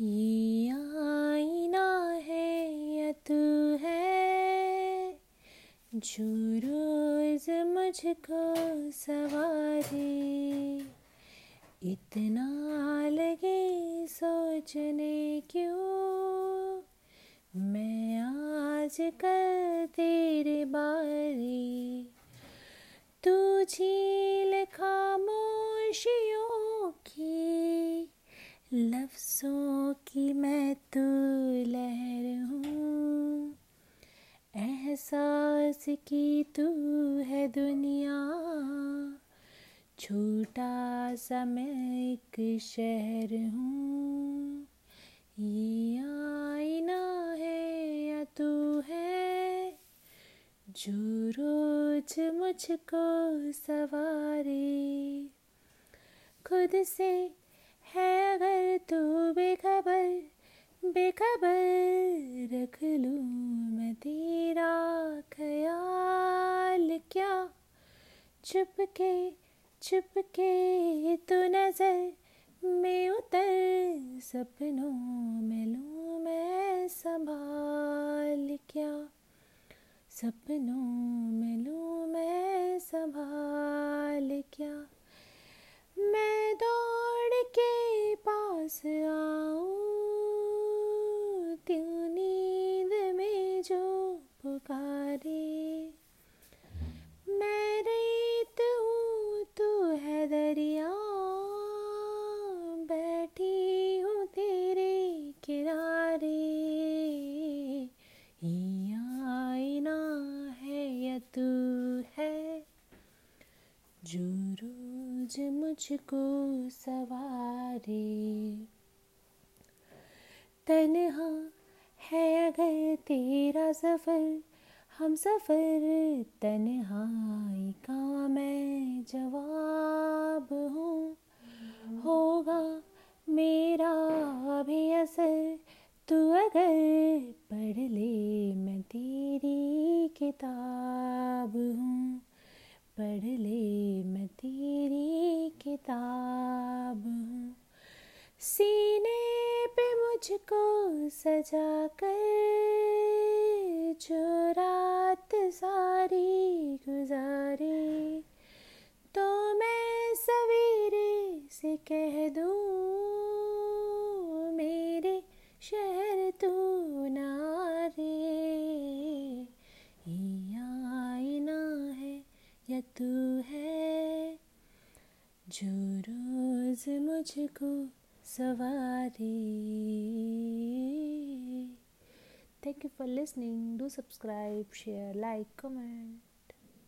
ये आईना है या तू है। जो रोज मुझको सवारे, इतना लगे सोचने क्यों? मैं आज कल तेरे बारे, तू झील खामोशियों की लफ्ज़ों की मैं तो लहर हूँ। एहसास की तू है दुनिया। छोटा सा मैं एक शहर हूँ। ये आईना है या तू है? जो रोज मुझको सवारे, खुद से है अगर तू बेखबर बेखबर रख लूँ मैं तेरा ख्याल। क्या चुपके चुपके तू नज़र में उतर, सपनों में लूँ मैं संभाल। क्या सपनों जो रोज मुझको सवारे। तन्हा है अगर तेरा सफ़र, हम सफ़र तन्हाई का मैं जवाब हूँ। होगा मेरा भी असर, तू अगर पढ़ ले, मैं तेरी किताब हूँ। पढ़ ले मैं तेरी किताब। सीने पे मुझको सजा कर जो रात सारी गुजारे। जो रोज मुझको सवारी Thank you for listening. Do subscribe, share, like, comment.